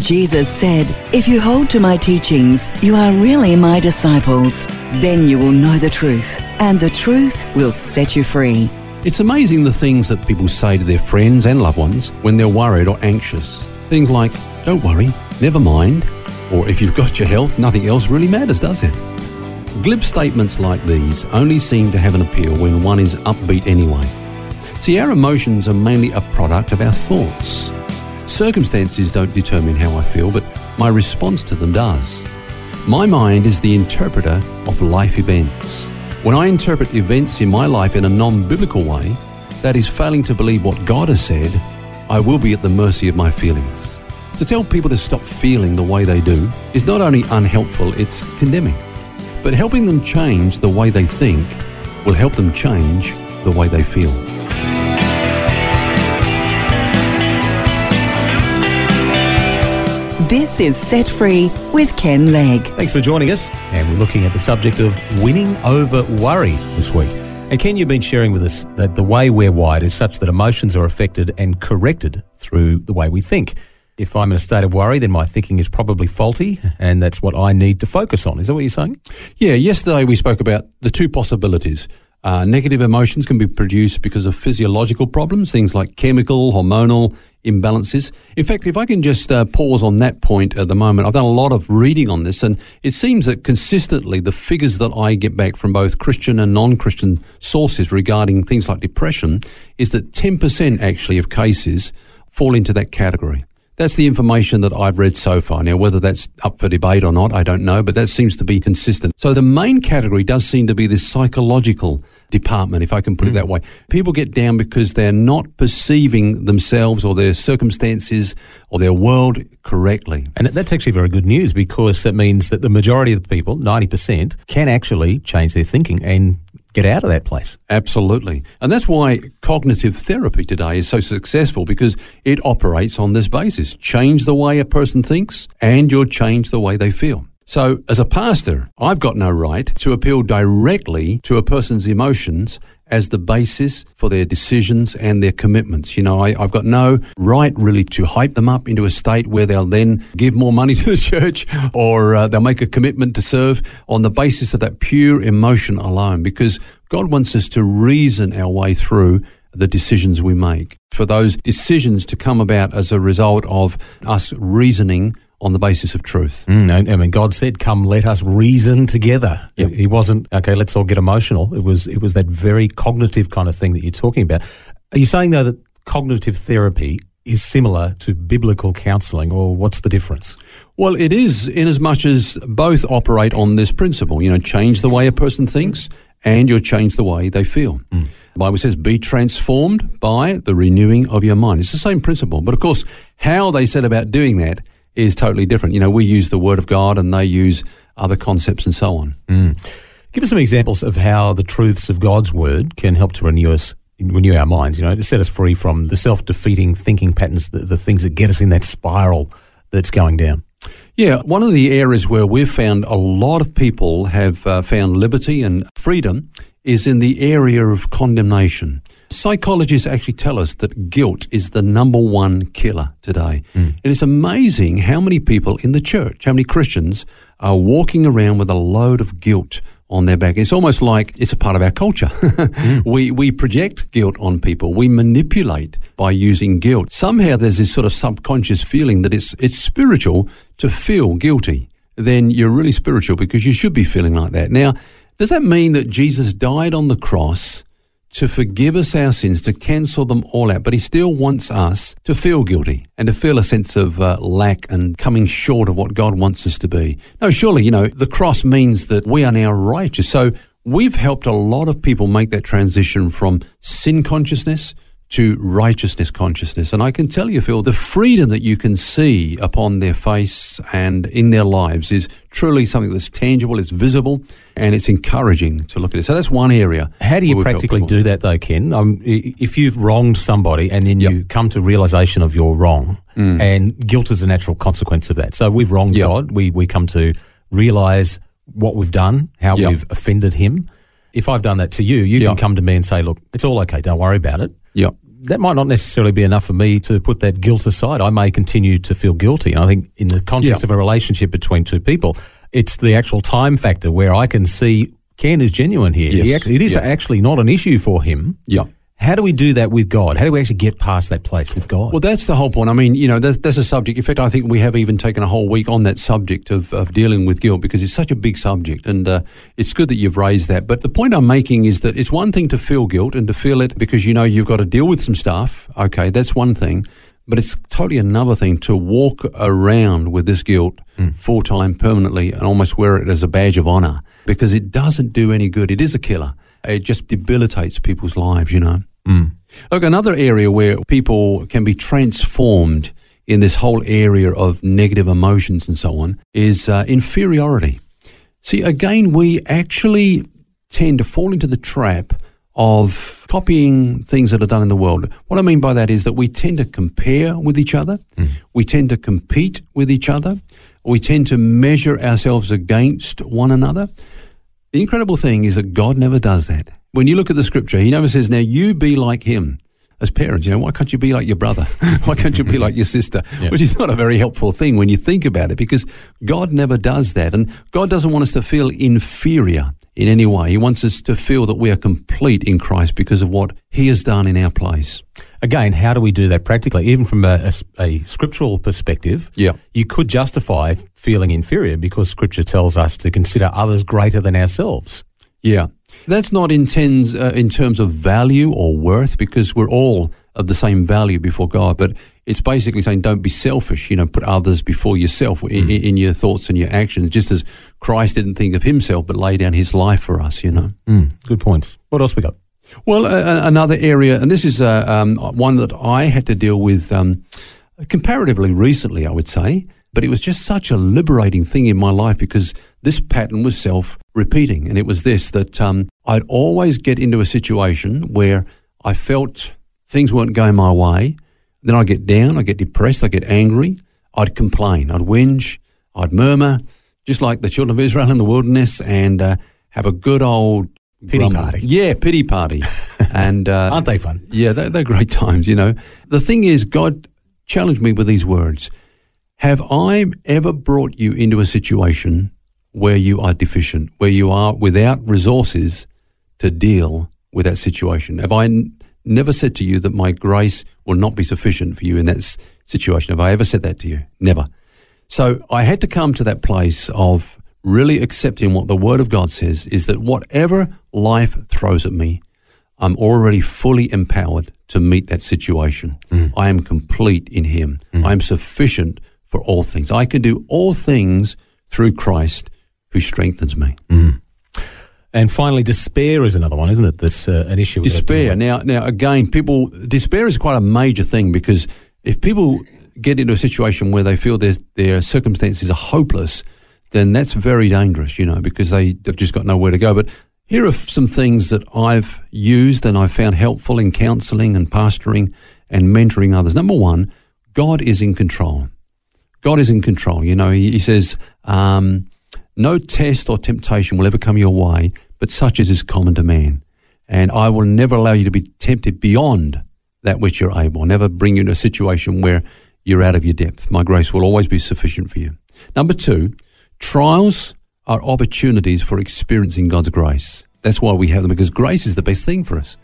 Jesus said, If you hold to my teachings, you are really my disciples. Then you will know the truth, and the truth will set you free. It's amazing the things that people say to their friends and loved ones when they're worried or anxious. Things like, don't worry, never mind, or if you've got your health, nothing else really matters, does it? Glib statements like these only seem to have an appeal when one is upbeat anyway. See, our emotions are mainly a product of our thoughts. Circumstances don't determine how I feel, but my response to them does. My mind is the interpreter of life events. When I interpret events in my life in a non biblical way, that is failing to believe what God has said, I will be at the mercy of my feelings. To tell people to stop feeling the way they do is not only unhelpful, it's condemning. But helping them change the way they think will help them change the way they feel. This is Set Free with Ken Legg. Thanks for joining us, and we're looking at the subject of winning over worry this week. And Ken, you've been sharing with us that the way we're wired is such that emotions are affected and corrected through the way we think. If I'm in a state of worry, then my thinking is probably faulty, and that's what I need to focus on. Is that what you're saying? Yeah, yesterday we spoke about the two possibilities. Uh, negative emotions can be produced because of physiological problems, things like chemical, hormonal imbalances. In fact, if I can just uh, pause on that point at the moment, I've done a lot of reading on this, and it seems that consistently the figures that I get back from both Christian and non Christian sources regarding things like depression is that 10% actually of cases fall into that category. That's the information that I've read so far. Now, whether that's up for debate or not, I don't know, but that seems to be consistent. So the main category does seem to be this psychological department, if I can put mm. it that way. People get down because they're not perceiving themselves or their circumstances or their world correctly. And that's actually very good news because that means that the majority of the people, 90%, can actually change their thinking and get out of that place. Absolutely. And that's why cognitive therapy today is so successful because it operates on this basis. Change the way a person thinks and you'll change the way they feel. So, as a pastor, I've got no right to appeal directly to a person's emotions as the basis for their decisions and their commitments. You know, I, have got no right really to hype them up into a state where they'll then give more money to the church or uh, they'll make a commitment to serve on the basis of that pure emotion alone because God wants us to reason our way through the decisions we make. For those decisions to come about as a result of us reasoning on the basis of truth. Mm, I mean, God said, "Come, let us reason together." Yep. He wasn't okay. Let's all get emotional. It was it was that very cognitive kind of thing that you're talking about. Are you saying though that cognitive therapy is similar to biblical counselling, or what's the difference? Well, it is in as much as both operate on this principle. You know, change the way a person thinks, and you'll change the way they feel. Mm. The Bible says, be transformed by the renewing of your mind. It's the same principle. But of course, how they set about doing that is totally different. You know, we use the Word of God and they use other concepts and so on. Mm. Give us some examples of how the truths of God's Word can help to renew us, renew our minds, you know, to set us free from the self defeating thinking patterns, the, the things that get us in that spiral that's going down. Yeah, one of the areas where we've found a lot of people have uh, found liberty and freedom is in the area of condemnation. Psychologists actually tell us that guilt is the number one killer today. Mm. And it's amazing how many people in the church, how many Christians are walking around with a load of guilt on their back. It's almost like it's a part of our culture. mm. We we project guilt on people. We manipulate by using guilt. Somehow there's this sort of subconscious feeling that it's it's spiritual to feel guilty. Then you're really spiritual because you should be feeling like that. Now, does that mean that Jesus died on the cross to forgive us our sins, to cancel them all out, but he still wants us to feel guilty and to feel a sense of uh, lack and coming short of what God wants us to be. No, surely, you know, the cross means that we are now righteous. So we've helped a lot of people make that transition from sin consciousness to righteousness consciousness. And I can tell you, Phil, the freedom that you can see upon their face and in their lives is truly something that's tangible, it's visible, and it's encouraging to look at it. So that's one area. How do you where we've helped practically do that, though, Ken? Um, if you've wronged somebody and then you come to realization of your wrong, and guilt is a natural consequence of that. So we've wronged Yep. God. We we come to realize what we've done, how Yep. we've offended Him. If I've done that to you, you Yep. can come to me and say, "Look, it's all okay. Don't worry about it." Yeah. that might not necessarily be enough for me to put that guilt aside. I may continue to feel guilty. And I think in the context Yeah. of a relationship between two people, it's the actual time factor where I can see Ken is genuine here. He actually, it is Yeah. actually not an issue for him. Yeah. How do we do that with God? How do we actually get past that place with God? Well, that's the whole point. I mean, you know, there's, there's a subject. In fact, I think we have even taken a whole week on that subject of, of dealing with guilt because it's such a big subject. And uh, it's good that you've raised that. But the point I'm making is that it's one thing to feel guilt and to feel it because you know you've got to deal with some stuff. Okay, that's one thing. But it's totally another thing to walk around with this guilt full time, permanently, and almost wear it as a badge of honor because it doesn't do any good. It is a killer. It just debilitates people's lives, you know. Look, another area where people can be transformed in this whole area of negative emotions and so on is uh, inferiority. See, again, we actually tend to fall into the trap of copying things that are done in the world. What I mean by that is that we tend to compare with each other, we tend to compete with each other, we tend to measure ourselves against one another. The incredible thing is that God never does that. When you look at the scripture, He never says, Now you be like Him. As parents, you know, why can't you be like your brother? why can't you be like your sister? Yeah. Which is not a very helpful thing when you think about it because God never does that. And God doesn't want us to feel inferior in any way. He wants us to feel that we are complete in Christ because of what He has done in our place. Again, how do we do that practically? Even from a scriptural perspective, Yeah. you could justify feeling inferior because Scripture tells us to consider others greater than ourselves. Yeah. That's not in, tens, uh, in terms of value or worth because we're all of the same value before God. But it's basically saying don't be selfish, you know, put others before yourself in, in your thoughts and your actions, just as Christ didn't think of himself but laid down his life for us, you know. Mm, good points. What else we got? Well, uh, another area, and this is uh, um, one that I had to deal with um, comparatively recently, I would say, but it was just such a liberating thing in my life because this pattern was self repeating. And it was this that um, I'd always get into a situation where I felt things weren't going my way. Then I'd get down, I'd get depressed, I'd get angry, I'd complain, I'd whinge, I'd murmur, just like the children of Israel in the wilderness, and uh, have a good old Pity grumble. party. Yeah, pity party. and uh, Aren't they fun? yeah, they're, they're great times, you know. The thing is, God challenged me with these words Have I ever brought you into a situation where you are deficient, where you are without resources to deal with that situation? Have I never said to you that my grace will not be sufficient for you in that s- situation? Have I ever said that to you? Never. So I had to come to that place of really accepting what the Word of God says is that whatever life throws at me, I'm already fully empowered to meet that situation. Mm. I am complete in Him. Mm. I am sufficient for all things. I can do all things through Christ who strengthens me. Mm. And finally, despair is another one, isn't it? That's uh, an issue. we've got to deal Despair. Now, now again, people despair is quite a major thing because if people get into a situation where they feel their their circumstances are hopeless, then that's very dangerous, you know, because they they've just got nowhere to go. But here are some things that I've used and I've found helpful in counselling and pastoring and mentoring others. Number one, God is in control. God is in control. You know, He, he says, um, "No test or temptation will ever come your way, but such as is common to man." And I will never allow you to be tempted beyond that which you're able. I'll never bring you into a situation where you're out of your depth. My grace will always be sufficient for you. Number two, trials are opportunities for experiencing God's grace. That's why we have them, because grace is the best thing for us.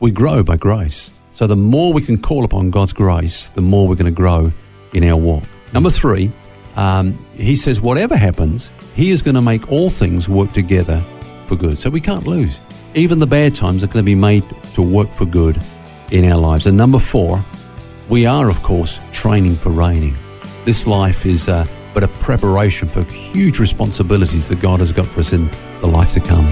We grow by grace. So the more we can call upon God's grace, the more we're going to grow in our walk. Number three, um, he says, whatever happens, he is going to make all things work together for good. So we can't lose. Even the bad times are going to be made to work for good in our lives. And number four, we are, of course, training for reigning. This life is uh, but a preparation for huge responsibilities that God has got for us in the life to come.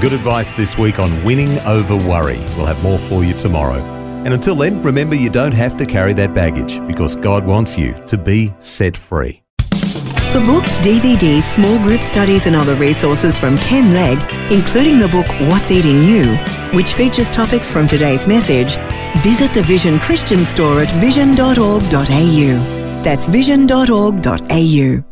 Good advice this week on winning over worry. We'll have more for you tomorrow. And until then, remember you don't have to carry that baggage because God wants you to be set free. For books, DVDs, small group studies, and other resources from Ken Legg, including the book What's Eating You, which features topics from today's message, visit the Vision Christian store at vision.org.au. That's vision.org.au.